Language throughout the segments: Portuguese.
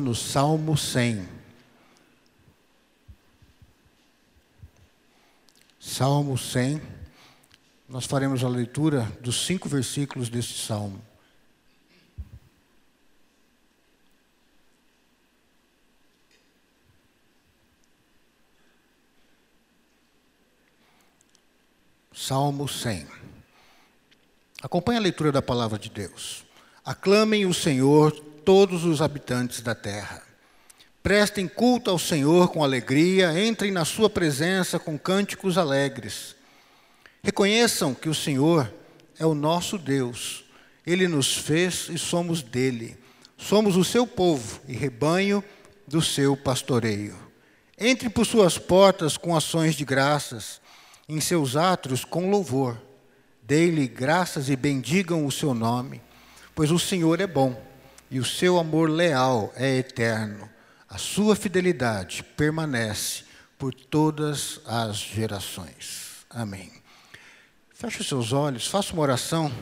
Senhor no Salmo 100. Salmo 100. Nós faremos a leitura dos cinco versículos deste salmo. Salmo 100. Acompanhe a leitura da palavra de Deus. Aclamem o Senhor todos os habitantes da terra. Prestem culto ao Senhor com alegria, entrem na sua presença com cânticos alegres. Reconheçam que o Senhor é o nosso Deus. Ele nos fez e somos dele. Somos o seu povo e rebanho do seu pastoreio. Entre por suas portas com ações de graças, em seus átrios com louvor. Dê-lhe graças e bendigam o seu nome, pois o Senhor é bom e o seu amor leal é eterno. A sua fidelidade permanece por todas as gerações. Amém. Feche os seus olhos, faça uma oração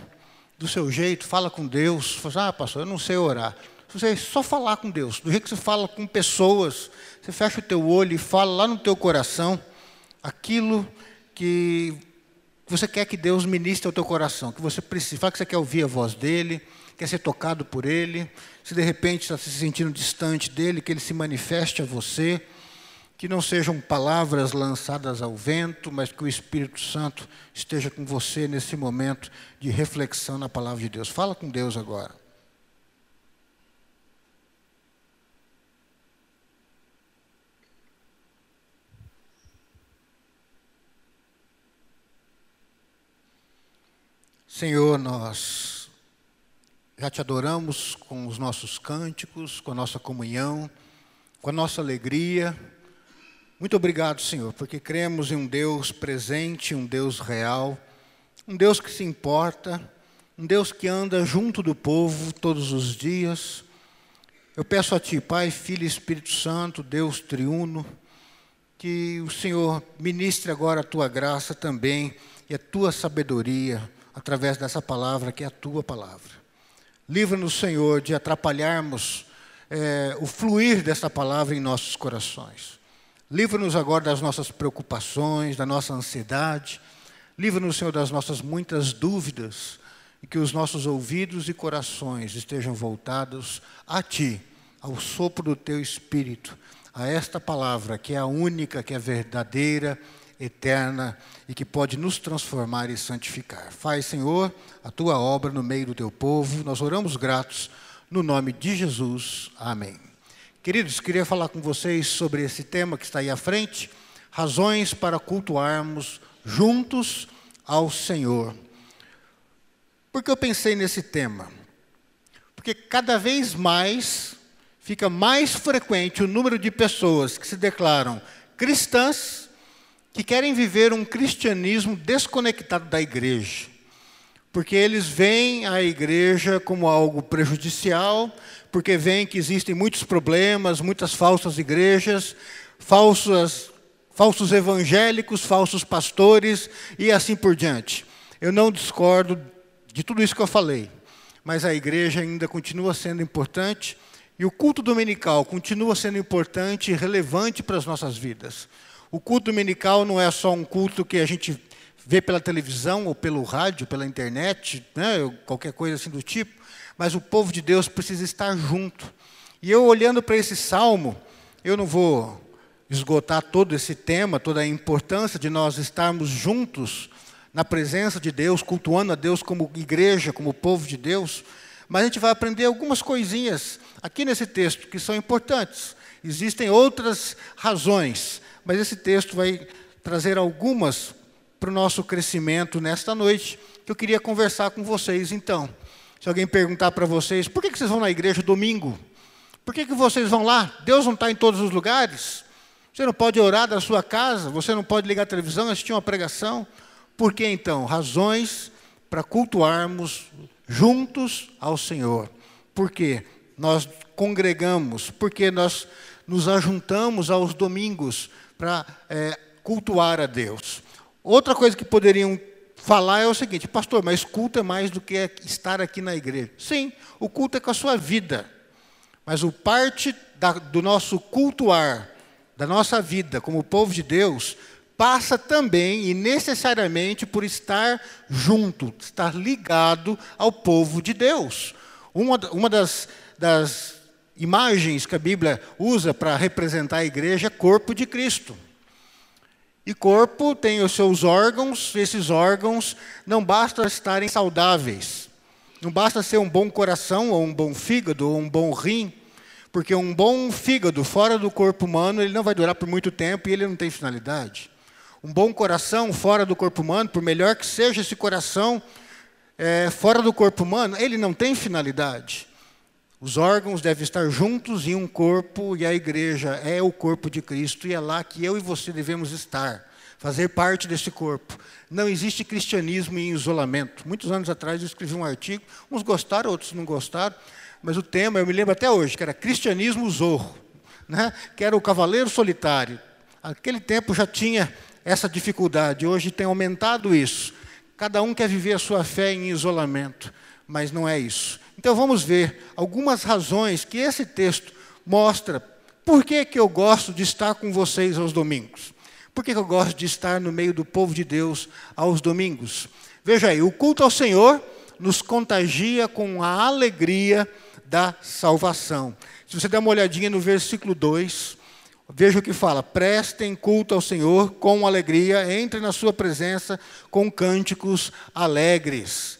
do seu jeito, fala com Deus. Fala, ah, pastor, eu não sei orar. Você só falar com Deus, do jeito que você fala com pessoas, você fecha o teu olho e fala lá no teu coração aquilo que você quer que Deus ministre ao teu coração, que você precisa, fala que você quer ouvir a voz dele, quer ser tocado por Ele, se de repente está se sentindo distante dele, que Ele se manifeste a você, que não sejam palavras lançadas ao vento, mas que o Espírito Santo esteja com você nesse momento de reflexão na palavra de Deus. Fala com Deus agora. Senhor, nós já te adoramos com os nossos cânticos, com a nossa comunhão, com a nossa alegria. Muito obrigado, Senhor, porque cremos em um Deus presente, um Deus real, um Deus que se importa, um Deus que anda junto do povo todos os dias. Eu peço a Ti, Pai, Filho e Espírito Santo, Deus triuno, que o Senhor ministre agora a Tua graça também e a Tua sabedoria através dessa palavra que é a Tua palavra. Livra-nos, Senhor, de atrapalharmos é, o fluir dessa palavra em nossos corações. Livra-nos agora das nossas preocupações, da nossa ansiedade. Livra-nos, Senhor, das nossas muitas dúvidas e que os nossos ouvidos e corações estejam voltados a Ti, ao sopro do Teu Espírito, a esta palavra que é a única, que é verdadeira eterna e que pode nos transformar e santificar. Faz, Senhor, a tua obra no meio do teu povo. Nós oramos gratos no nome de Jesus. Amém. Queridos, queria falar com vocês sobre esse tema que está aí à frente, razões para cultuarmos juntos ao Senhor. Por que eu pensei nesse tema? Porque cada vez mais fica mais frequente o número de pessoas que se declaram cristãs que querem viver um cristianismo desconectado da igreja, porque eles veem a igreja como algo prejudicial, porque veem que existem muitos problemas, muitas falsas igrejas, falsas, falsos evangélicos, falsos pastores e assim por diante. Eu não discordo de tudo isso que eu falei, mas a igreja ainda continua sendo importante e o culto dominical continua sendo importante e relevante para as nossas vidas. O culto dominical não é só um culto que a gente vê pela televisão ou pelo rádio, pela internet, né, qualquer coisa assim do tipo, mas o povo de Deus precisa estar junto. E eu olhando para esse salmo, eu não vou esgotar todo esse tema, toda a importância de nós estarmos juntos na presença de Deus, cultuando a Deus como igreja, como povo de Deus, mas a gente vai aprender algumas coisinhas aqui nesse texto que são importantes. Existem outras razões mas esse texto vai trazer algumas para o nosso crescimento nesta noite, que eu queria conversar com vocês. Então, se alguém perguntar para vocês, por que, que vocês vão na igreja domingo? Por que, que vocês vão lá? Deus não está em todos os lugares? Você não pode orar da sua casa? Você não pode ligar a televisão, assistir uma pregação? Por que então? Razões para cultuarmos juntos ao Senhor. Por quê? Nós congregamos, porque nós nos ajuntamos aos domingos para é, cultuar a Deus. Outra coisa que poderiam falar é o seguinte, pastor, mas culto é mais do que estar aqui na igreja. Sim, o culto é com a sua vida. mas o parte da, do nosso cultuar, da nossa vida como povo de Deus, passa também e necessariamente por estar junto, estar ligado ao povo de Deus. Uma, uma das, das imagens que a Bíblia usa para representar a igreja é corpo de Cristo. E corpo tem os seus órgãos, esses órgãos não basta estarem saudáveis. Não basta ser um bom coração, ou um bom fígado, ou um bom rim, porque um bom fígado fora do corpo humano, ele não vai durar por muito tempo e ele não tem finalidade. Um bom coração fora do corpo humano, por melhor que seja esse coração é, fora do corpo humano, ele não tem finalidade. Os órgãos devem estar juntos em um corpo e a igreja é o corpo de Cristo e é lá que eu e você devemos estar, fazer parte desse corpo. Não existe cristianismo em isolamento. Muitos anos atrás eu escrevi um artigo, uns gostaram, outros não gostaram, mas o tema, eu me lembro até hoje, que era cristianismo zorro, né? que era o cavaleiro solitário. Aquele tempo já tinha essa dificuldade. Hoje tem aumentado isso. Cada um quer viver a sua fé em isolamento, mas não é isso. Então vamos ver algumas razões que esse texto mostra por que, que eu gosto de estar com vocês aos domingos. Por que, que eu gosto de estar no meio do povo de Deus aos domingos? Veja aí, o culto ao Senhor nos contagia com a alegria da salvação. Se você der uma olhadinha no versículo 2, Veja o que fala: prestem culto ao Senhor com alegria, entre na sua presença com cânticos alegres.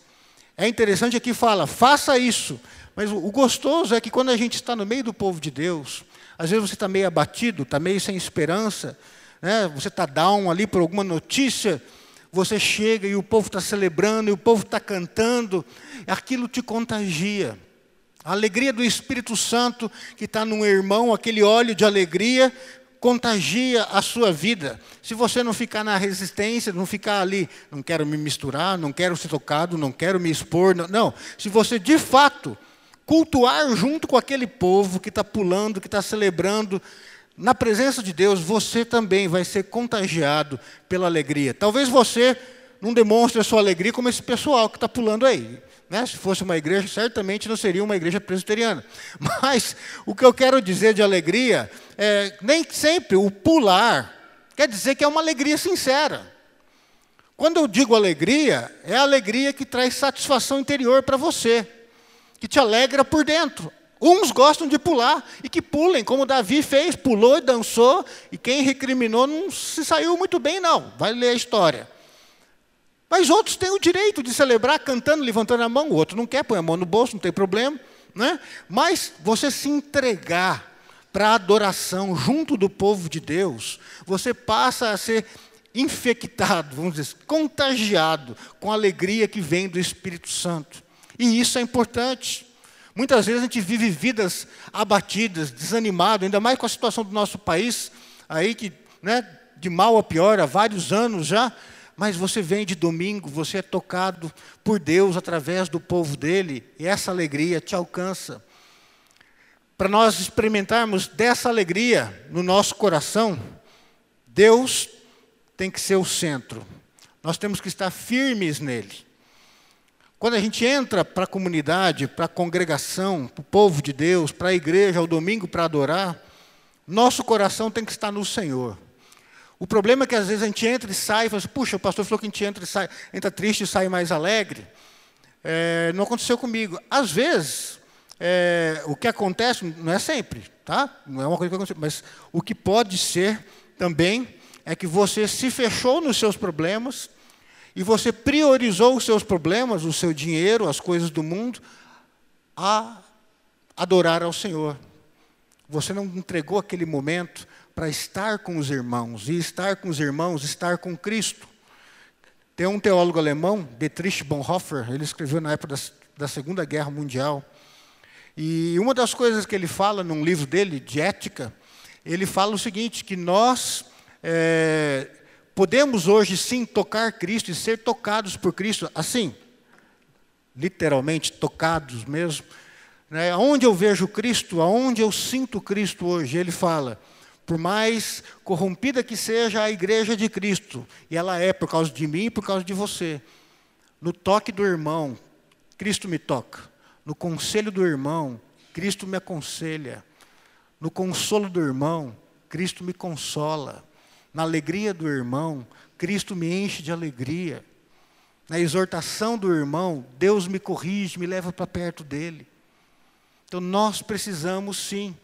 É interessante aqui fala, faça isso. Mas o gostoso é que quando a gente está no meio do povo de Deus, às vezes você está meio abatido, está meio sem esperança, né? você está down ali por alguma notícia, você chega e o povo está celebrando, e o povo está cantando, aquilo te contagia. A alegria do Espírito Santo que está num irmão, aquele óleo de alegria, contagia a sua vida. Se você não ficar na resistência, não ficar ali, não quero me misturar, não quero ser tocado, não quero me expor. Não. não. Se você de fato cultuar junto com aquele povo que está pulando, que está celebrando, na presença de Deus, você também vai ser contagiado pela alegria. Talvez você não demonstre a sua alegria como esse pessoal que está pulando aí. Né? Se fosse uma igreja, certamente não seria uma igreja presbiteriana. Mas o que eu quero dizer de alegria é nem sempre o pular quer dizer que é uma alegria sincera. Quando eu digo alegria, é a alegria que traz satisfação interior para você, que te alegra por dentro. Uns gostam de pular e que pulem, como Davi fez, pulou e dançou, e quem recriminou não se saiu muito bem, não. Vai ler a história. Mas outros têm o direito de celebrar cantando, levantando a mão, o outro não quer, põe a mão no bolso, não tem problema. Né? Mas você se entregar para a adoração junto do povo de Deus, você passa a ser infectado, vamos dizer, contagiado com a alegria que vem do Espírito Santo. E isso é importante. Muitas vezes a gente vive vidas abatidas, desanimado, ainda mais com a situação do nosso país, aí que, né, de mal a pior, há vários anos já, mas você vem de domingo, você é tocado por Deus através do povo dele, e essa alegria te alcança. Para nós experimentarmos dessa alegria no nosso coração, Deus tem que ser o centro. Nós temos que estar firmes nele. Quando a gente entra para a comunidade, para a congregação, para o povo de Deus, para a igreja, ao domingo para adorar, nosso coração tem que estar no Senhor. O problema é que às vezes a gente entra e sai e fala assim, puxa, o pastor falou que a gente entra, e sai, entra triste e sai mais alegre. É, não aconteceu comigo. Às vezes, é, o que acontece, não é sempre, tá? Não é uma coisa que acontece, mas o que pode ser também é que você se fechou nos seus problemas e você priorizou os seus problemas, o seu dinheiro, as coisas do mundo, a adorar ao Senhor. Você não entregou aquele momento para estar com os irmãos, e estar com os irmãos, estar com Cristo. Tem um teólogo alemão, Dietrich Bonhoeffer, ele escreveu na época da, da Segunda Guerra Mundial. E uma das coisas que ele fala num livro dele, de ética, ele fala o seguinte: que nós é, podemos hoje sim tocar Cristo e ser tocados por Cristo, assim, literalmente tocados mesmo. Né? Onde eu vejo Cristo, aonde eu sinto Cristo hoje, ele fala por mais corrompida que seja a igreja de Cristo, e ela é por causa de mim e por causa de você, no toque do irmão, Cristo me toca. No conselho do irmão, Cristo me aconselha. No consolo do irmão, Cristo me consola. Na alegria do irmão, Cristo me enche de alegria. Na exortação do irmão, Deus me corrige, me leva para perto dele. Então nós precisamos sim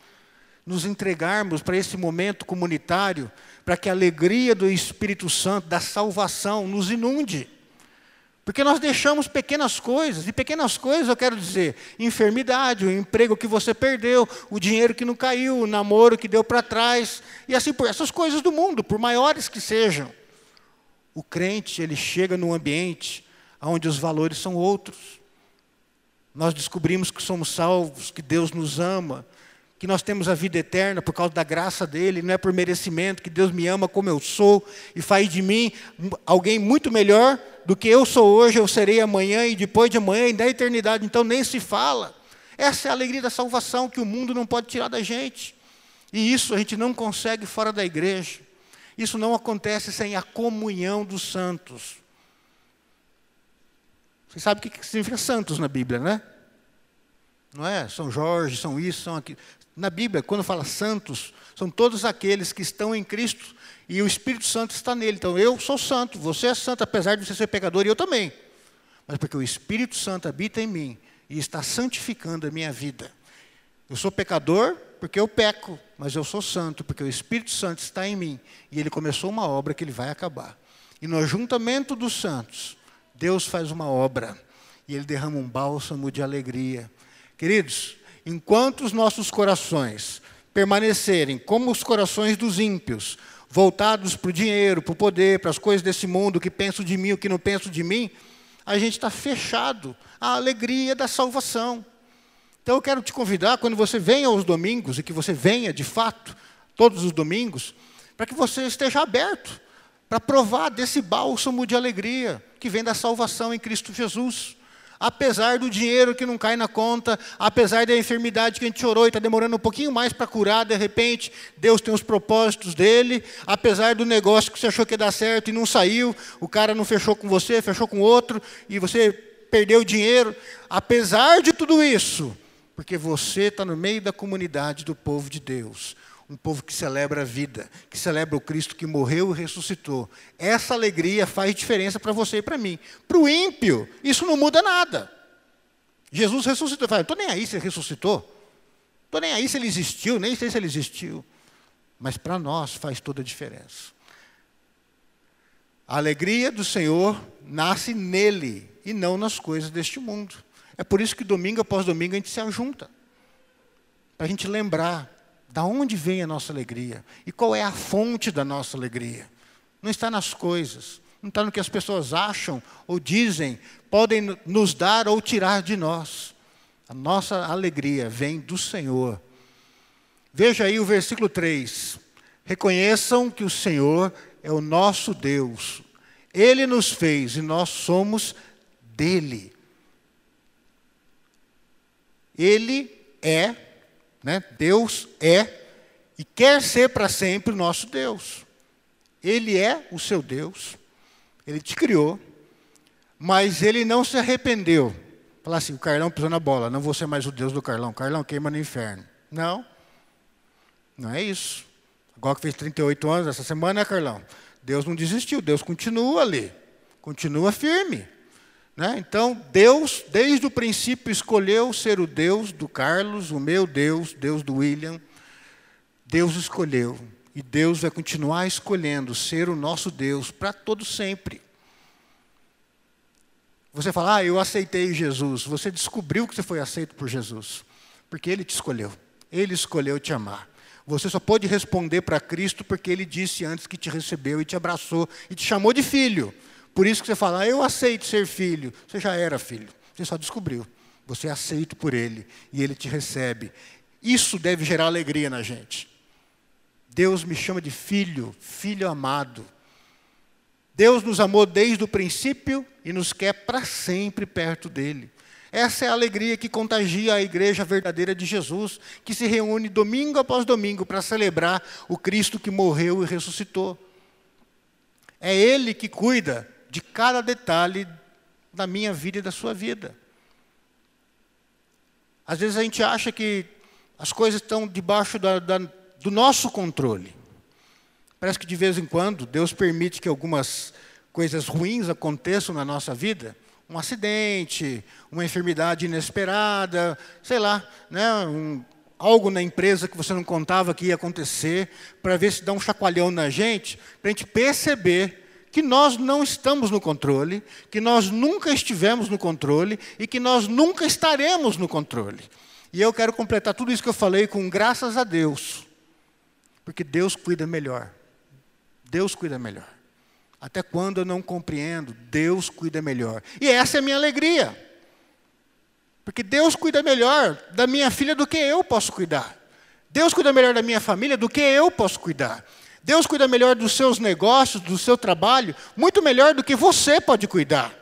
nos entregarmos para esse momento comunitário, para que a alegria do Espírito Santo, da salvação, nos inunde. Porque nós deixamos pequenas coisas, e pequenas coisas eu quero dizer, enfermidade, o emprego que você perdeu, o dinheiro que não caiu, o namoro que deu para trás, e assim por essas coisas do mundo, por maiores que sejam. O crente, ele chega num ambiente onde os valores são outros. Nós descobrimos que somos salvos, que Deus nos ama, que nós temos a vida eterna por causa da graça dele, não é por merecimento, que Deus me ama como eu sou e faz de mim alguém muito melhor do que eu sou hoje, eu serei amanhã e depois de amanhã e da eternidade. Então nem se fala. Essa é a alegria da salvação que o mundo não pode tirar da gente. E isso a gente não consegue fora da igreja. Isso não acontece sem a comunhão dos santos. Você sabe o que significa santos na Bíblia, né? Não é? São Jorge, são isso, são aquilo. Na Bíblia, quando fala santos, são todos aqueles que estão em Cristo e o Espírito Santo está nele. Então, eu sou santo, você é santo, apesar de você ser pecador, e eu também. Mas porque o Espírito Santo habita em mim e está santificando a minha vida. Eu sou pecador porque eu peco, mas eu sou santo porque o Espírito Santo está em mim e ele começou uma obra que ele vai acabar. E no ajuntamento dos santos, Deus faz uma obra e ele derrama um bálsamo de alegria. Queridos, enquanto os nossos corações permanecerem como os corações dos ímpios, voltados para o dinheiro, para o poder, para as coisas desse mundo, o que penso de mim, o que não penso de mim, a gente está fechado à alegria da salvação. Então eu quero te convidar, quando você venha aos domingos, e que você venha de fato, todos os domingos, para que você esteja aberto para provar desse bálsamo de alegria que vem da salvação em Cristo Jesus apesar do dinheiro que não cai na conta, apesar da enfermidade que a gente orou e está demorando um pouquinho mais para curar, de repente, Deus tem os propósitos dele, apesar do negócio que você achou que ia dar certo e não saiu, o cara não fechou com você, fechou com outro, e você perdeu o dinheiro, apesar de tudo isso, porque você está no meio da comunidade do povo de Deus um povo que celebra a vida, que celebra o Cristo que morreu e ressuscitou. Essa alegria faz diferença para você e para mim. Para o ímpio, isso não muda nada. Jesus ressuscitou. Eu estou nem aí se ele ressuscitou. Estou nem aí se ele existiu, nem sei se ele existiu. Mas para nós faz toda a diferença. A alegria do Senhor nasce nele e não nas coisas deste mundo. É por isso que domingo após domingo a gente se ajunta. Para a gente lembrar da onde vem a nossa alegria? E qual é a fonte da nossa alegria? Não está nas coisas, não está no que as pessoas acham ou dizem, podem nos dar ou tirar de nós. A nossa alegria vem do Senhor. Veja aí o versículo 3. Reconheçam que o Senhor é o nosso Deus. Ele nos fez e nós somos dele. Ele é né? Deus é e quer ser para sempre o nosso Deus. Ele é o seu Deus, ele te criou, mas ele não se arrependeu. Falar assim: o Carlão pisou na bola, não vou ser mais o Deus do Carlão, Carlão queima no inferno. Não, não é isso. Agora que fez 38 anos essa semana, né, Carlão? Deus não desistiu, Deus continua ali, continua firme. Né? Então, Deus, desde o princípio, escolheu ser o Deus do Carlos, o meu Deus, Deus do William. Deus escolheu. E Deus vai continuar escolhendo ser o nosso Deus para todo sempre. Você fala, ah, eu aceitei Jesus. Você descobriu que você foi aceito por Jesus. Porque Ele te escolheu. Ele escolheu te amar. Você só pode responder para Cristo porque Ele disse antes que te recebeu e te abraçou e te chamou de filho. Por isso que você fala, ah, eu aceito ser filho. Você já era filho, você só descobriu. Você é aceito por Ele e Ele te recebe. Isso deve gerar alegria na gente. Deus me chama de filho, filho amado. Deus nos amou desde o princípio e nos quer para sempre perto dele. Essa é a alegria que contagia a igreja verdadeira de Jesus, que se reúne domingo após domingo para celebrar o Cristo que morreu e ressuscitou. É Ele que cuida de cada detalhe da minha vida e da sua vida. Às vezes a gente acha que as coisas estão debaixo da, da, do nosso controle. Parece que de vez em quando Deus permite que algumas coisas ruins aconteçam na nossa vida, um acidente, uma enfermidade inesperada, sei lá, né, um, algo na empresa que você não contava que ia acontecer, para ver se dá um chacoalhão na gente, para a gente perceber que nós não estamos no controle, que nós nunca estivemos no controle e que nós nunca estaremos no controle. E eu quero completar tudo isso que eu falei com graças a Deus, porque Deus cuida melhor. Deus cuida melhor. Até quando eu não compreendo, Deus cuida melhor. E essa é a minha alegria. Porque Deus cuida melhor da minha filha do que eu posso cuidar. Deus cuida melhor da minha família do que eu posso cuidar. Deus cuida melhor dos seus negócios, do seu trabalho, muito melhor do que você pode cuidar.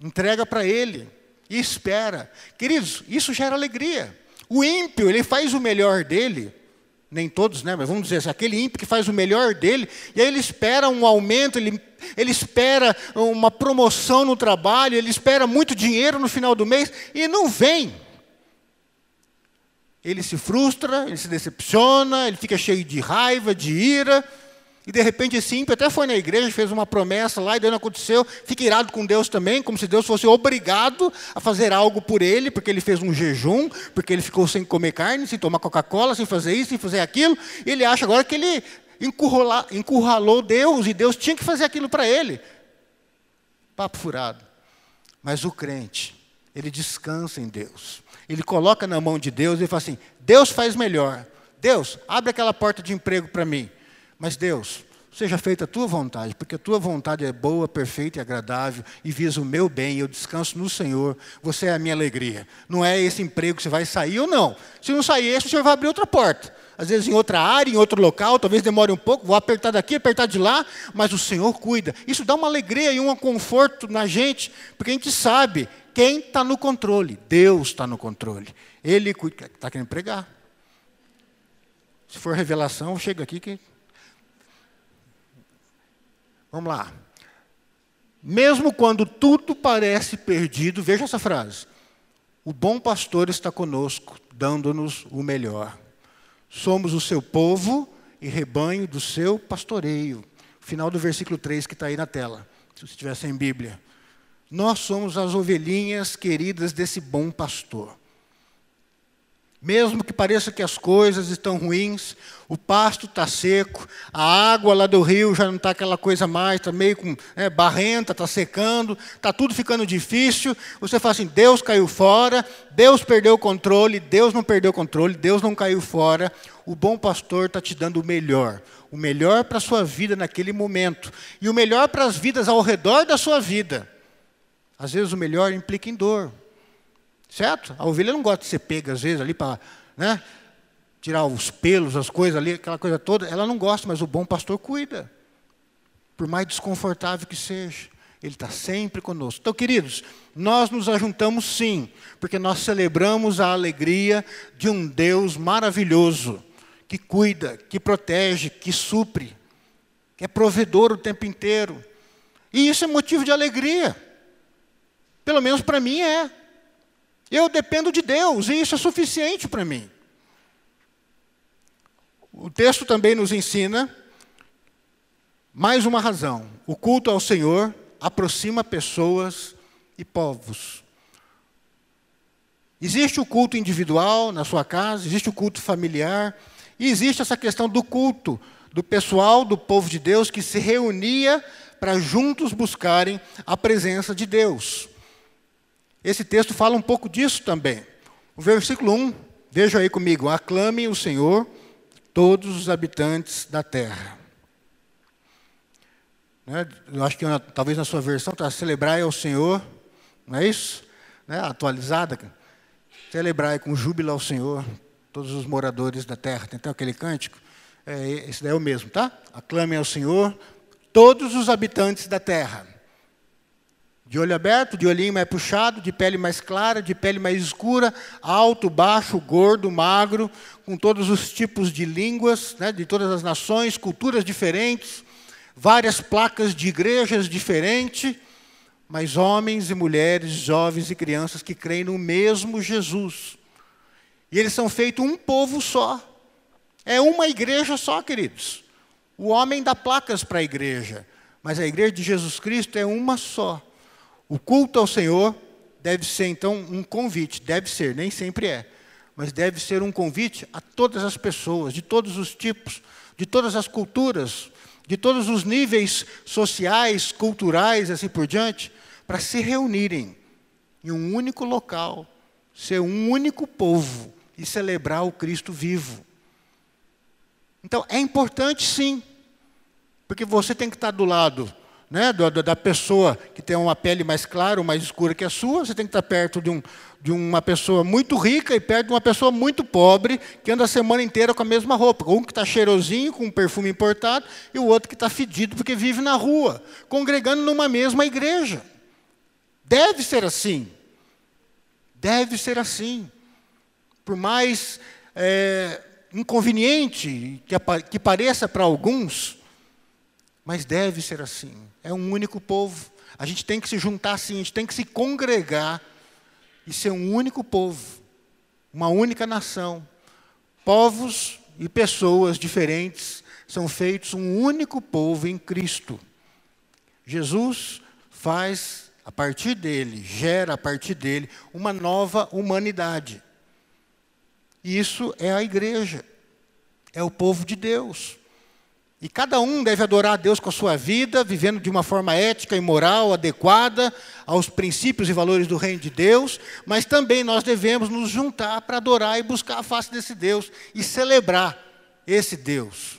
Entrega para Ele e espera. Queridos, isso gera alegria. O ímpio, ele faz o melhor dele, nem todos, né? Mas vamos dizer assim, aquele ímpio que faz o melhor dele, e aí ele espera um aumento, ele, ele espera uma promoção no trabalho, ele espera muito dinheiro no final do mês, e não vem ele se frustra, ele se decepciona, ele fica cheio de raiva, de ira, e de repente esse ímpio até foi na igreja, fez uma promessa lá e daí não aconteceu, fica irado com Deus também, como se Deus fosse obrigado a fazer algo por ele, porque ele fez um jejum, porque ele ficou sem comer carne, sem tomar Coca-Cola, sem fazer isso, sem fazer aquilo, e ele acha agora que ele encurralou Deus e Deus tinha que fazer aquilo para ele. Papo furado. Mas o crente, ele descansa em Deus ele coloca na mão de Deus e fala assim: Deus faz melhor. Deus, abre aquela porta de emprego para mim. Mas Deus, seja feita a tua vontade, porque a tua vontade é boa, perfeita e agradável e visa o meu bem, eu descanso no Senhor. Você é a minha alegria. Não é esse emprego que você vai sair ou não. Se não sair esse, o Senhor vai abrir outra porta. Às vezes em outra área, em outro local, talvez demore um pouco, vou apertar daqui, apertar de lá, mas o Senhor cuida. Isso dá uma alegria e um conforto na gente, porque a gente sabe quem está no controle? Deus está no controle. Ele está querendo pregar. Se for revelação, chega aqui que. Vamos lá. Mesmo quando tudo parece perdido, veja essa frase. O bom pastor está conosco, dando-nos o melhor. Somos o seu povo e rebanho do seu pastoreio. Final do versículo 3 que está aí na tela, se você estiver sem Bíblia. Nós somos as ovelhinhas queridas desse bom pastor. Mesmo que pareça que as coisas estão ruins, o pasto está seco, a água lá do rio já não está aquela coisa mais, está meio com, é, barrenta, está secando, está tudo ficando difícil. Você fala assim: Deus caiu fora, Deus perdeu o controle, Deus não perdeu o controle, Deus não caiu fora. O bom pastor está te dando o melhor, o melhor para a sua vida naquele momento, e o melhor para as vidas ao redor da sua vida. Às vezes o melhor implica em dor. Certo? A ovelha não gosta de ser pega, às vezes, ali para né, tirar os pelos, as coisas ali, aquela coisa toda. Ela não gosta, mas o bom pastor cuida. Por mais desconfortável que seja. Ele está sempre conosco. Então, queridos, nós nos ajuntamos sim, porque nós celebramos a alegria de um Deus maravilhoso, que cuida, que protege, que supre, que é provedor o tempo inteiro. E isso é motivo de alegria. Pelo menos para mim é. Eu dependo de Deus e isso é suficiente para mim. O texto também nos ensina mais uma razão. O culto ao Senhor aproxima pessoas e povos. Existe o culto individual na sua casa, existe o culto familiar, e existe essa questão do culto do pessoal do povo de Deus que se reunia para juntos buscarem a presença de Deus. Esse texto fala um pouco disso também. O versículo 1, veja aí comigo: aclamem o Senhor, todos os habitantes da terra. Né? Eu acho que talvez na sua versão está celebrar ao Senhor, não é isso? Né? Atualizada. Celebrai com júbilo ao Senhor, todos os moradores da terra. Tem até aquele cântico. É, esse daí é o mesmo, tá? Aclamem ao Senhor, todos os habitantes da terra. De olho aberto, de olhinho mais puxado, de pele mais clara, de pele mais escura, alto, baixo, gordo, magro, com todos os tipos de línguas, né, de todas as nações, culturas diferentes, várias placas de igrejas diferentes, mas homens e mulheres, jovens e crianças que creem no mesmo Jesus. E eles são feitos um povo só. É uma igreja só, queridos. O homem dá placas para a igreja, mas a igreja de Jesus Cristo é uma só. O culto ao Senhor deve ser, então, um convite, deve ser, nem sempre é, mas deve ser um convite a todas as pessoas, de todos os tipos, de todas as culturas, de todos os níveis sociais, culturais, assim por diante, para se reunirem em um único local, ser um único povo e celebrar o Cristo vivo. Então, é importante sim, porque você tem que estar do lado né, da, da, pessoa que tem uma pele mais clara ou mais escura que a sua, você tem que estar perto de, um, de uma pessoa muito rica e perto de uma pessoa muito pobre, que anda a semana inteira com a mesma roupa. Um que está cheirosinho, com um perfume importado, e o outro que está fedido porque vive na rua, congregando numa mesma igreja. Deve ser assim. Deve ser assim. Por mais é, inconveniente que, que pareça para alguns, mas deve ser assim. É um único povo. A gente tem que se juntar assim, a gente tem que se congregar e ser um único povo, uma única nação. Povos e pessoas diferentes são feitos um único povo em Cristo. Jesus faz a partir dele, gera a partir dele uma nova humanidade. Isso é a igreja, é o povo de Deus. E cada um deve adorar a Deus com a sua vida, vivendo de uma forma ética e moral adequada aos princípios e valores do reino de Deus, mas também nós devemos nos juntar para adorar e buscar a face desse Deus e celebrar esse Deus.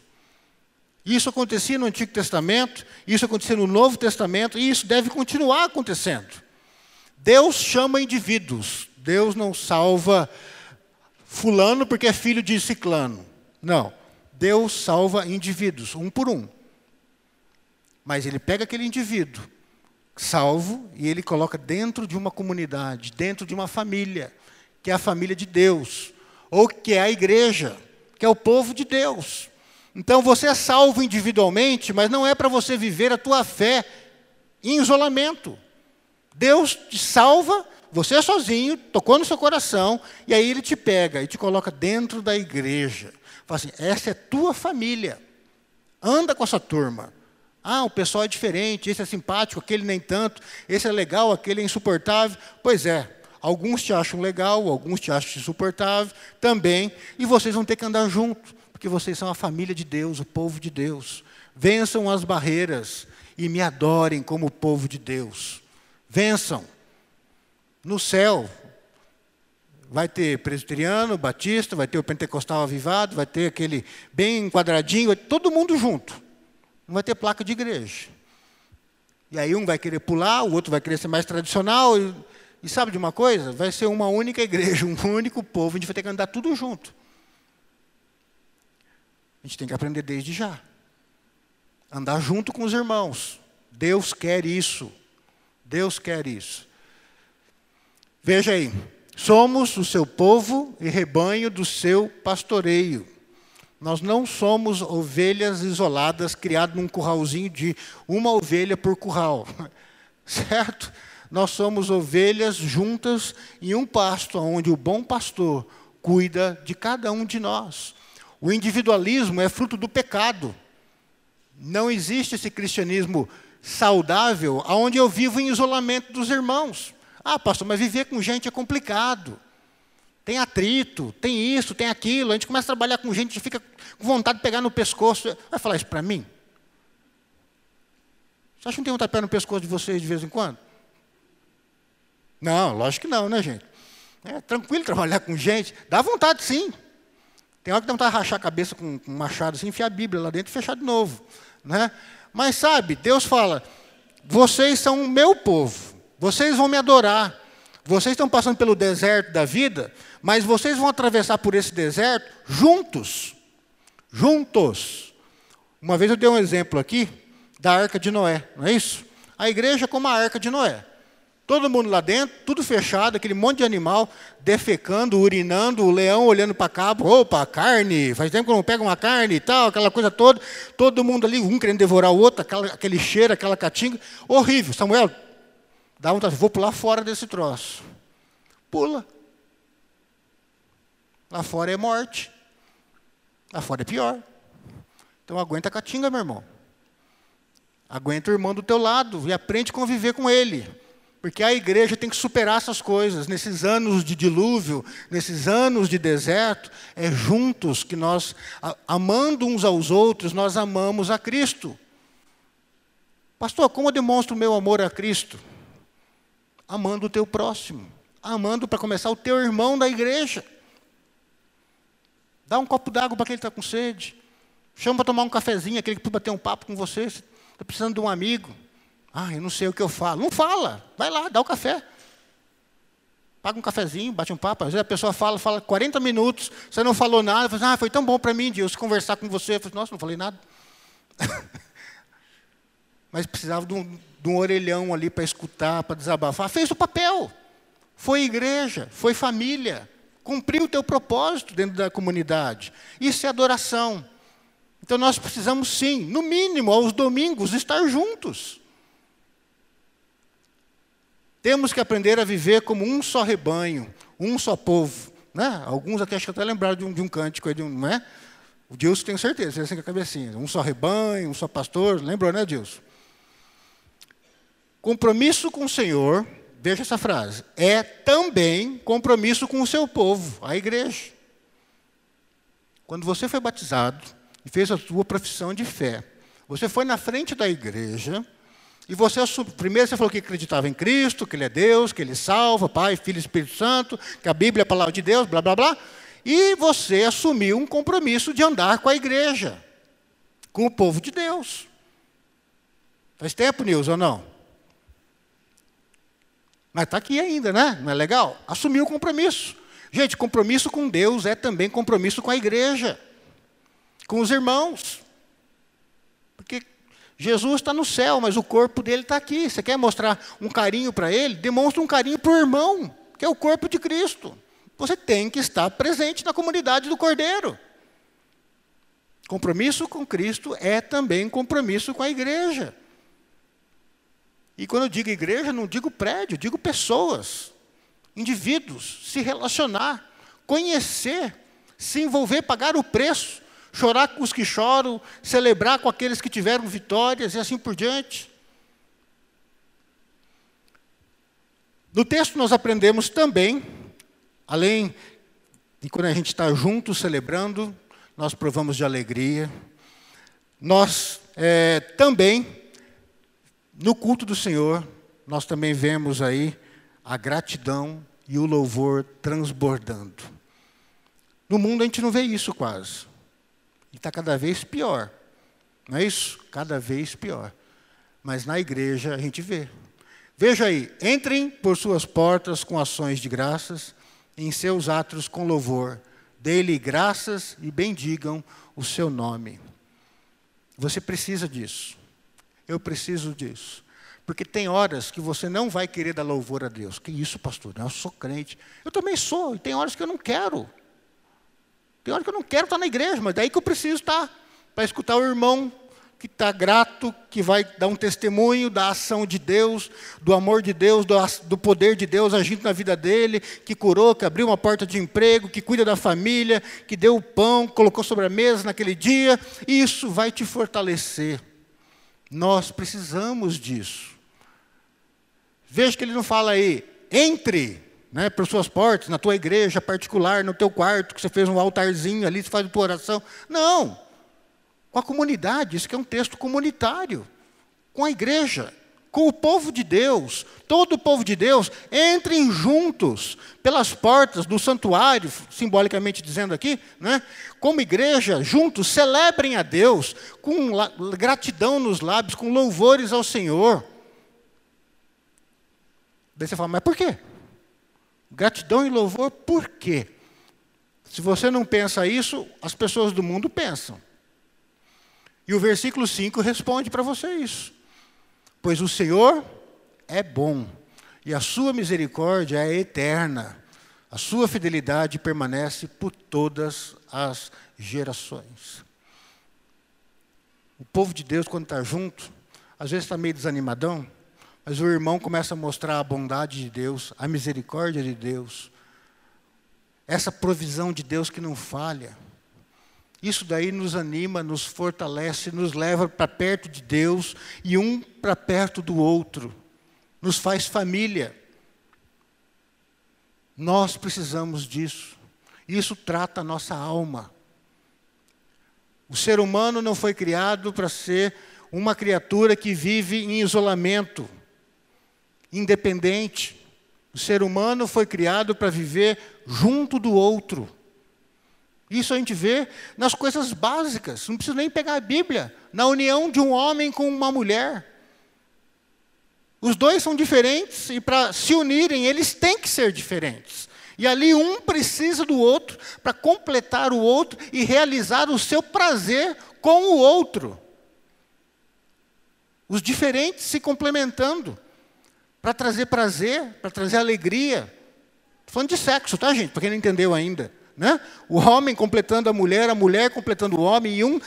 Isso acontecia no Antigo Testamento, isso acontecia no Novo Testamento e isso deve continuar acontecendo. Deus chama indivíduos, Deus não salva fulano porque é filho de ciclano. Não. Deus salva indivíduos, um por um. Mas ele pega aquele indivíduo salvo e ele coloca dentro de uma comunidade, dentro de uma família, que é a família de Deus, ou que é a igreja, que é o povo de Deus. Então você é salvo individualmente, mas não é para você viver a tua fé em isolamento. Deus te salva, você sozinho, tocou no seu coração, e aí ele te pega e te coloca dentro da igreja. Fala assim: essa é tua família. Anda com essa turma. Ah, o pessoal é diferente, esse é simpático, aquele nem tanto, esse é legal, aquele é insuportável. Pois é, alguns te acham legal, alguns te acham insuportável também, e vocês vão ter que andar junto, porque vocês são a família de Deus, o povo de Deus. Vençam as barreiras e me adorem como o povo de Deus. Vençam. No céu, Vai ter presbiteriano, batista, vai ter o pentecostal avivado, vai ter aquele bem quadradinho, todo mundo junto. Não vai ter placa de igreja. E aí um vai querer pular, o outro vai querer ser mais tradicional. E, e sabe de uma coisa? Vai ser uma única igreja, um único povo, a gente vai ter que andar tudo junto. A gente tem que aprender desde já. Andar junto com os irmãos. Deus quer isso. Deus quer isso. Veja aí, Somos o seu povo e rebanho do seu pastoreio. Nós não somos ovelhas isoladas, criadas num curralzinho de uma ovelha por curral. Certo? Nós somos ovelhas juntas em um pasto, onde o bom pastor cuida de cada um de nós. O individualismo é fruto do pecado. Não existe esse cristianismo saudável onde eu vivo em isolamento dos irmãos. Ah, pastor, mas viver com gente é complicado. Tem atrito, tem isso, tem aquilo. A gente começa a trabalhar com gente e fica com vontade de pegar no pescoço. Vai falar isso para mim? Você acha que não tem de pegar no pescoço de vocês de vez em quando? Não, lógico que não, né, gente? É tranquilo trabalhar com gente. Dá vontade, sim. Tem hora que dá vontade de rachar a cabeça com um machado assim, enfiar a Bíblia lá dentro e fechar de novo. Né? Mas sabe, Deus fala: vocês são o meu povo. Vocês vão me adorar. Vocês estão passando pelo deserto da vida, mas vocês vão atravessar por esse deserto juntos. Juntos. Uma vez eu dei um exemplo aqui da arca de Noé, não é isso? A igreja é como a arca de Noé. Todo mundo lá dentro, tudo fechado, aquele monte de animal defecando, urinando, o leão olhando para cá, opa, carne, faz tempo que eu não pego uma carne e tal, aquela coisa toda. Todo mundo ali, um querendo devorar o outro, aquela, aquele cheiro, aquela catinga. Horrível. Samuel, Dá vontade, vou pular fora desse troço. Pula. Lá fora é morte. Lá fora é pior. Então aguenta a catinga, meu irmão. Aguenta o irmão do teu lado e aprende a conviver com ele. Porque a igreja tem que superar essas coisas. Nesses anos de dilúvio, nesses anos de deserto, é juntos que nós, amando uns aos outros, nós amamos a Cristo. Pastor, como eu demonstro o meu amor a Cristo? Amando o teu próximo. Amando, para começar, o teu irmão da igreja. Dá um copo d'água para quem está com sede. Chama para tomar um cafezinho, aquele que precisa bater um papo com você. Está precisando de um amigo. Ah, eu não sei o que eu falo. Não fala. Vai lá, dá o café. Paga um cafezinho, bate um papo. Às vezes a pessoa fala, fala 40 minutos, você não falou nada. Fala, ah, foi tão bom para mim, Deus, conversar com você. Eu falei, nossa, não falei nada. Mas precisava de um, de um orelhão ali para escutar, para desabafar. Fez o papel. Foi igreja, foi família. Cumpriu o teu propósito dentro da comunidade. Isso é adoração. Então nós precisamos sim, no mínimo, aos domingos, estar juntos. Temos que aprender a viver como um só rebanho, um só povo. Né? Alguns até acho que até lembraram de um, de um cântico, de um, não é? O Dilson tem certeza, assim com a cabecinha. Um só rebanho, um só pastor. Lembrou, né, Dilson? Compromisso com o Senhor, veja essa frase, é também compromisso com o seu povo, a igreja. Quando você foi batizado e fez a sua profissão de fé, você foi na frente da igreja e você primeiro você falou que acreditava em Cristo, que Ele é Deus, que Ele salva, Pai, Filho e Espírito Santo, que a Bíblia é a palavra de Deus, blá blá blá. E você assumiu um compromisso de andar com a igreja, com o povo de Deus. Faz tempo, Nilson, ou não? Mas está aqui ainda, né? Não é legal? Assumiu o compromisso. Gente, compromisso com Deus é também compromisso com a igreja, com os irmãos. Porque Jesus está no céu, mas o corpo dele está aqui. Você quer mostrar um carinho para ele? Demonstra um carinho para o irmão, que é o corpo de Cristo. Você tem que estar presente na comunidade do Cordeiro. Compromisso com Cristo é também compromisso com a igreja. E quando eu digo igreja, não digo prédio, digo pessoas, indivíduos, se relacionar, conhecer, se envolver, pagar o preço, chorar com os que choram, celebrar com aqueles que tiveram vitórias e assim por diante. No texto nós aprendemos também, além de quando a gente está junto celebrando, nós provamos de alegria, nós é, também no culto do Senhor, nós também vemos aí a gratidão e o louvor transbordando. No mundo a gente não vê isso quase. E está cada vez pior. Não é isso? Cada vez pior. Mas na igreja a gente vê. Veja aí, entrem por suas portas com ações de graças, em seus atos com louvor. Dê-lhe graças e bendigam o seu nome. Você precisa disso. Eu preciso disso. Porque tem horas que você não vai querer dar louvor a Deus. Que isso, pastor? Eu sou crente. Eu também sou, e tem horas que eu não quero. Tem horas que eu não quero estar na igreja, mas daí que eu preciso estar. Para escutar o irmão que está grato, que vai dar um testemunho da ação de Deus, do amor de Deus, do, do, poder de Deus agindo na vida dele, que curou, que abriu uma porta de emprego, que cuida da família, que deu o pão, colocou sobre a mesa naquele dia. Isso vai te fortalecer. Nós precisamos disso. Veja que ele não fala aí, entre né, por suas portas, na tua igreja particular, no teu quarto, que você fez um altarzinho ali, você faz a tua oração. Não. Com a comunidade, isso que é um texto comunitário. Com a igreja, com o povo de Deus, todo o povo de Deus, entrem juntos pelas portas do santuário, simbolicamente dizendo aqui, né? como igreja, juntos, celebrem a Deus, com gratidão nos lábios, com louvores ao Senhor. Daí você fala, mas por quê? Gratidão e louvor, por quê? Se você não pensa isso, as pessoas do mundo pensam. E o versículo 5 responde para você isso. Pois o Senhor é bom, e a sua misericórdia é eterna. A sua fidelidade permanece por todas as gerações. O povo de Deus, quando está junto, às vezes está meio desanimadão, mas o irmão começa a mostrar a bondade de Deus, a misericórdia de Deus, essa provisão de Deus que não falha. Isso daí nos anima, nos fortalece, nos leva para perto de Deus e um para perto do outro, nos faz família. Nós precisamos disso. Isso trata a nossa alma. O ser humano não foi criado para ser uma criatura que vive em isolamento, independente. O ser humano foi criado para viver junto do outro. Isso a gente vê nas coisas básicas, não precisa nem pegar a Bíblia, na união de um homem com uma mulher. Os dois são diferentes e para se unirem, eles têm que ser diferentes. E ali um precisa do outro para completar o outro e realizar o seu prazer com o outro. Os diferentes se complementando para trazer prazer, para trazer alegria. Estou falando de sexo, tá, gente? Para quem não entendeu ainda. Né? O homem completando a mulher, a mulher completando o homem, e um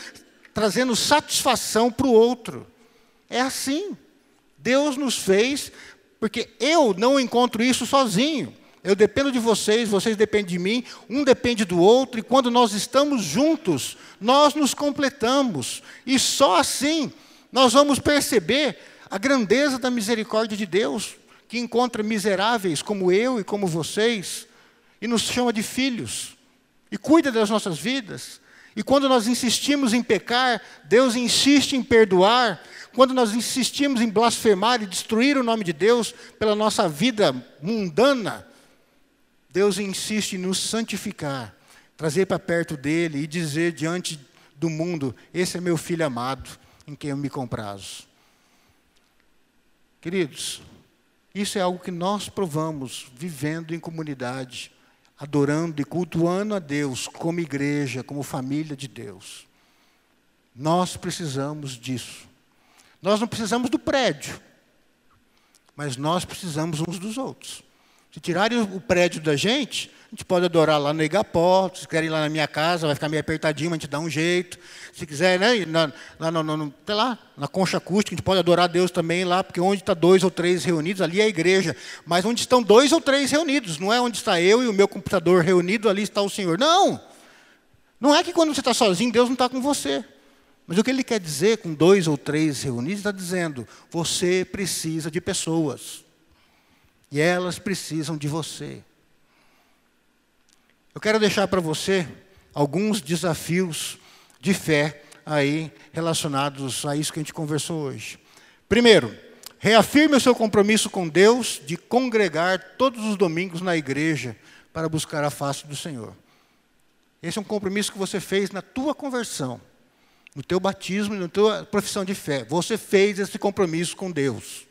trazendo satisfação para o outro. É assim. Deus nos fez, porque eu não encontro isso sozinho. Eu dependo de vocês, vocês dependem de mim, um depende do outro, e quando nós estamos juntos, nós nos completamos. E só assim nós vamos perceber a grandeza da misericórdia de Deus, que encontra miseráveis como eu e como vocês, e nos chama de filhos, e cuida das nossas vidas. E quando nós insistimos em pecar, Deus insiste em perdoar. Quando nós insistimos em blasfemar e destruir o nome de Deus pela nossa vida mundana, Deus insiste em nos santificar, trazer para perto dele e dizer diante do mundo: Esse é meu filho amado, em quem eu me comprazo. Queridos, isso é algo que nós provamos vivendo em comunidade, adorando e cultuando a Deus como igreja, como família de Deus. Nós precisamos disso. Nós não precisamos do prédio, mas nós precisamos uns dos outros. Se tirarem o prédio da gente, a gente pode adorar lá no Igapó, se quiserem ir lá na minha casa, vai ficar meio apertadinho, a gente dá um jeito. Se quiser, né, na, lá, no, no, sei lá, na concha acústica, a gente pode adorar Deus também lá, porque onde está dois ou três reunidos, ali é a igreja. Mas onde estão dois ou três reunidos, não é onde está eu e o meu computador reunido, ali está o Senhor. Não! Não é que quando você está sozinho, Deus não está com você. Mas o que ele quer dizer com dois ou três reunidos, está dizendo, você precisa de pessoas. E elas precisam de você. Eu quero deixar para você alguns desafios de fé aí relacionados a isso que a gente conversou hoje. Primeiro, reafirme o seu compromisso com Deus de congregar todos os domingos na igreja para buscar a face do Senhor. Esse é um compromisso que você fez na tua conversão, no teu batismo e na tua profissão de fé. Você fez esse compromisso com Deus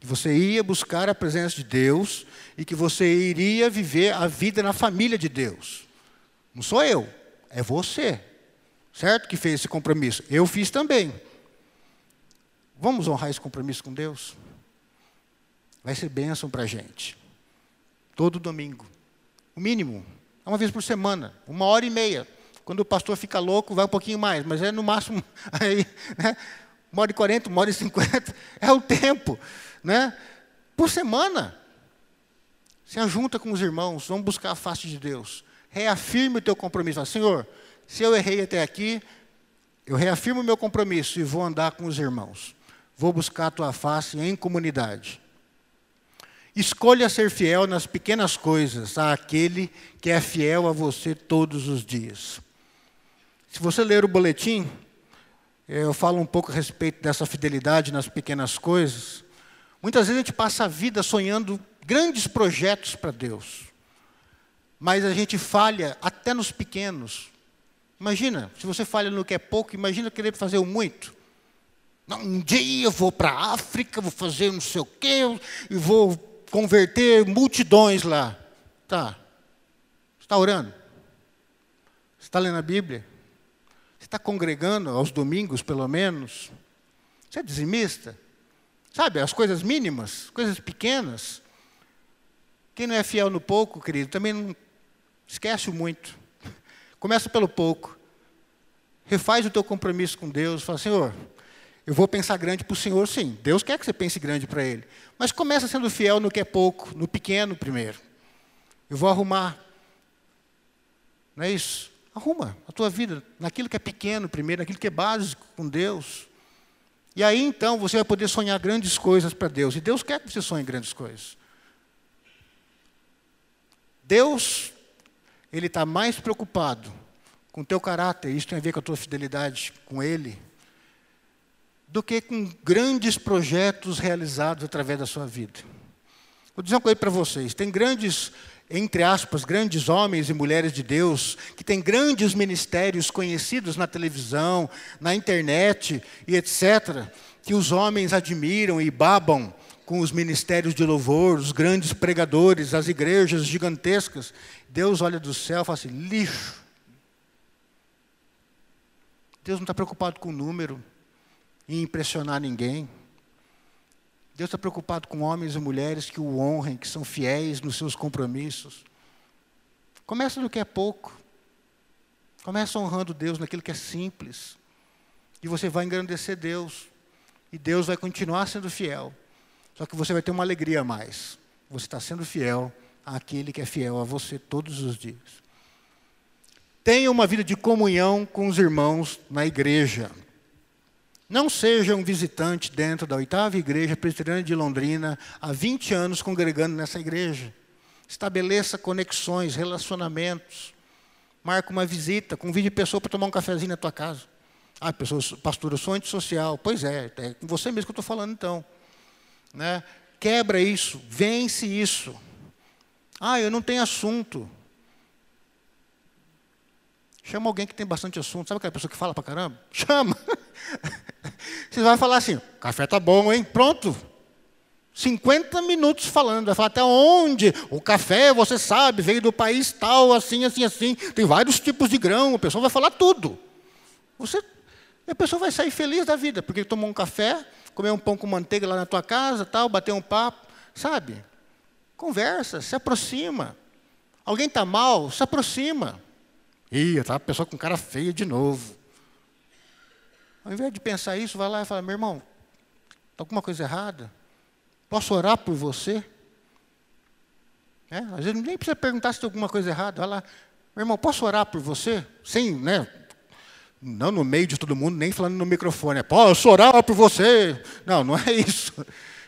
que você ia buscar a presença de Deus e que você iria viver a vida na família de Deus. Não sou eu, é você, certo? Que fez esse compromisso. Eu fiz também. Vamos honrar esse compromisso com Deus? Vai ser bênção para a gente. Todo domingo. O mínimo. Uma vez por semana. Uma hora e meia. Quando o pastor fica louco, vai um pouquinho mais. Mas é no máximo aí, né? Uma hora e quarenta, uma hora e cinquenta. É o tempo né? Por semana. Se ajunta com os irmãos, vamos buscar a face de Deus. Reafirme o teu compromisso. Senhor, se eu errei até aqui, eu reafirmo o meu compromisso e vou andar com os irmãos. Vou buscar a tua face em comunidade. Escolha ser fiel nas pequenas coisas àquele que é fiel a você todos os dias. Se você ler o boletim, eu falo um pouco a respeito dessa fidelidade nas pequenas coisas. Muitas vezes a gente passa a vida sonhando grandes projetos para Deus, mas a gente falha até nos pequenos. Imagina, se você falha no que é pouco, imagina querer fazer o muito. Um dia eu vou para a África, vou fazer não sei o quê, e vou converter multidões lá. Tá. Você está orando? Você está lendo a Bíblia? Você está congregando aos domingos, pelo menos? Você é dizimista? Sabe, as coisas mínimas, coisas pequenas. Quem não é fiel no pouco, querido, também não esquece o muito. Começa pelo pouco. Refaz o teu compromisso com Deus. Fala, Senhor, Eu vou pensar grande para o Senhor, sim. Deus quer que você pense grande para Ele. Mas começa sendo fiel no que é pouco, no pequeno primeiro. Eu vou arrumar. Não é isso? Arruma a tua vida naquilo que é pequeno primeiro, naquilo que é básico com Deus. E aí então você vai poder sonhar grandes coisas para Deus. E Deus quer que você sonhe grandes coisas. Deus, Ele está mais preocupado com o teu caráter, isso tem a ver com a tua fidelidade com Ele, do que com grandes projetos realizados através da sua vida. Vou dizer uma coisa para vocês: tem grandes, entre aspas, grandes homens e mulheres de Deus, que têm grandes ministérios conhecidos na televisão, na internet e etc., que os homens admiram e babam com os ministérios de louvor, os grandes pregadores, as igrejas gigantescas. Deus olha do céu e fala assim: lixo. Deus não está preocupado com o número, em impressionar ninguém. Deus está preocupado com homens e mulheres que o honrem, que são fiéis nos seus compromissos. Começa no que é pouco. Começa honrando Deus naquilo que é simples. E você vai engrandecer Deus. E Deus vai continuar sendo fiel. Só que você vai ter uma alegria a mais. Você está sendo fiel àquele que é fiel a você todos os dias. Tenha uma vida de comunhão com os irmãos na igreja. Não seja um visitante dentro da oitava igreja presbiteriana de Londrina, há 20 anos congregando nessa igreja. Estabeleça conexões, relacionamentos. Marque uma visita, convide pessoa para tomar um cafezinho na tua casa. Ah, pessoa, pastor, eu sou antissocial. Pois é, é com você mesmo que eu estou falando então. Né? Quebra isso, vence isso. Ah, eu não tenho assunto. Chama alguém que tem bastante assunto. Sabe aquela pessoa que fala para caramba? Chama. Você vai falar assim: café tá bom, hein? Pronto. 50 minutos falando, vai falar até onde? O café, você sabe, veio do país tal, assim, assim, assim. Tem vários tipos de grão, a pessoa vai falar tudo. Você, a pessoa vai sair feliz da vida, porque tomou um café, comeu um pão com manteiga lá na tua casa, tal, bateu um papo, sabe? Conversa, se aproxima. Alguém está mal, se aproxima. Ih, tá a pessoa com cara feia de novo. Ao invés de pensar isso, vai lá e fala: meu irmão, está alguma coisa errada? Posso orar por você? É, às vezes nem precisa perguntar se tem alguma coisa errada. Vai lá, meu irmão, posso orar por você? Sem, né? Não no meio de todo mundo, nem falando no microfone. É, posso orar por você? Não, não é isso.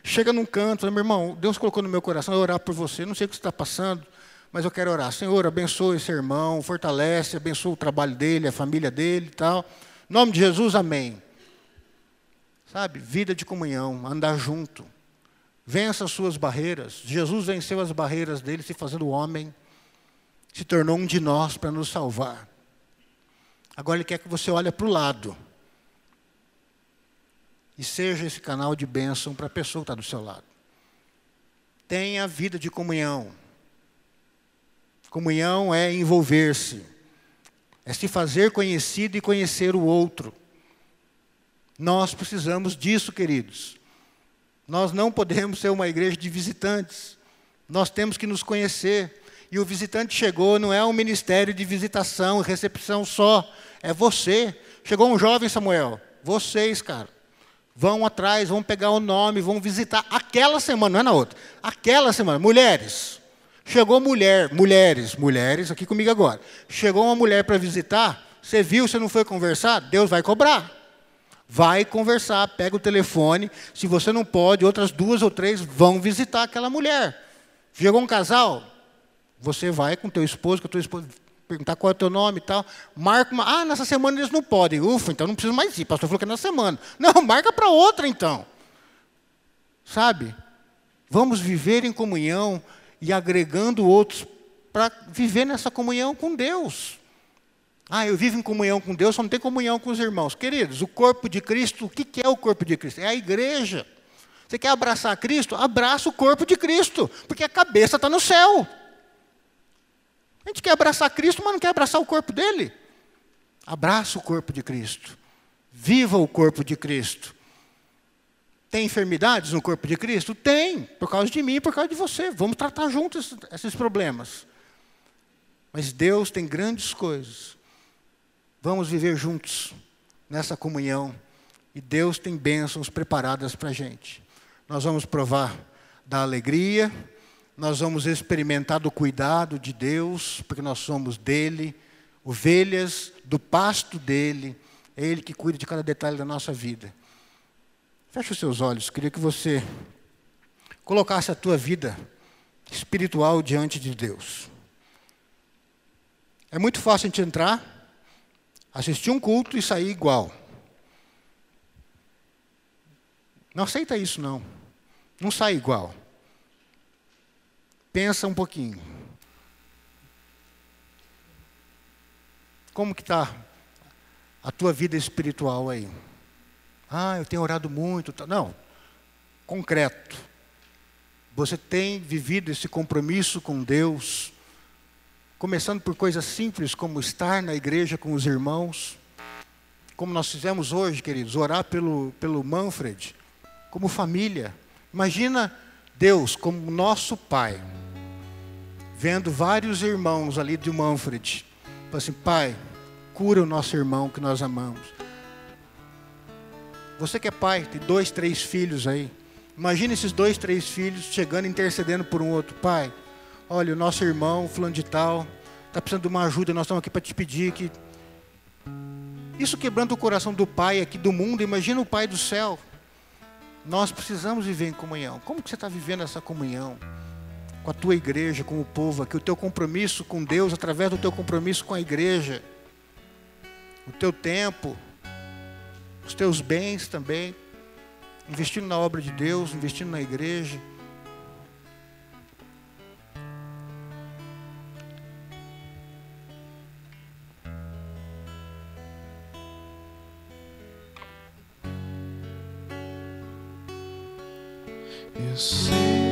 Chega num canto, meu irmão, Deus colocou no meu coração orar por você. Não sei o que está passando, mas eu quero orar. Senhor, abençoe esse irmão, fortalece, abençoe o trabalho dele, a família dele e tal. Em nome de Jesus, amém. Sabe, vida de comunhão, andar junto. Vença as suas barreiras. Jesus venceu as barreiras dele, se fazendo homem, se tornou um de nós para nos salvar. Agora ele quer que você olhe para o lado e seja esse canal de bênção para a pessoa que está do seu lado. Tenha vida de comunhão. Comunhão é envolver-se é se fazer conhecido e conhecer o outro. Nós precisamos disso, queridos. Nós não podemos ser uma igreja de visitantes. Nós temos que nos conhecer. E o visitante chegou, não é um ministério de visitação e recepção só, é você. Chegou um jovem Samuel, vocês, cara. Vão atrás, vão pegar o nome, vão visitar aquela semana, não é na outra. Aquela semana, mulheres. Chegou mulher, mulheres, mulheres, aqui comigo agora. Chegou uma mulher para visitar, você viu, você não foi conversar? Deus vai cobrar. Vai conversar, pega o telefone. Se você não pode, outras duas ou três vão visitar aquela mulher. Chegou um casal, você vai com teu esposo, com a tua esposa, perguntar qual é o teu nome e tal. Marca uma. Ah, nessa semana eles não podem. Ufa, então não precisa mais ir. O pastor falou que é na semana. Não, marca para outra então. Sabe? Vamos viver em comunhão e agregando outros para viver nessa comunhão com Deus. Ah, eu vivo em comunhão com Deus, só não tenho comunhão com os irmãos. Queridos, o corpo de Cristo, o que é o corpo de Cristo? É a igreja. Você quer abraçar Cristo? Abraça o corpo de Cristo, porque a cabeça está no céu. A gente quer abraçar Cristo, mas não quer abraçar o corpo dele. Abraça o corpo de Cristo. Viva o corpo de Cristo. Tem enfermidades no corpo de Cristo? Tem, por causa de mim e por causa de você. Vamos tratar juntos esses problemas. Mas Deus tem grandes coisas. Vamos viver juntos nessa comunhão e Deus tem bênçãos preparadas para a gente. Nós vamos provar da alegria, nós vamos experimentar do cuidado de Deus, porque nós somos dele, ovelhas do pasto dele, é ele que cuida de cada detalhe da nossa vida. Feche os seus olhos, queria que você colocasse a tua vida espiritual diante de Deus. É muito fácil a gente entrar, assistir um culto e sair igual. Não aceita isso não. Não sai igual. Pensa um pouquinho. Como que está a tua vida espiritual aí? Ah, eu tenho orado muito. Não, concreto. Você tem vivido esse compromisso com Deus, começando por coisas simples como estar na igreja com os irmãos, como nós fizemos hoje, queridos, orar pelo, pelo Manfred, como família. Imagina Deus como nosso Pai, vendo vários irmãos ali de Manfred, assim, Pai, cura o nosso irmão que nós amamos. Você que é pai, tem dois, três filhos aí. Imagina esses dois, três filhos chegando, intercedendo por um outro. Pai, olha, o nosso irmão, fulano de tal, está precisando de uma ajuda, nós estamos aqui para te pedir que. Isso quebrando o coração do pai aqui do mundo, imagina o pai do céu. Nós precisamos viver em comunhão. Como que você está vivendo essa comunhão? Com a tua igreja, com o povo aqui, o teu compromisso com Deus, através do teu compromisso com a igreja. O teu tempo, os teus bens também investindo na obra de Deus, investindo na igreja. Eu sei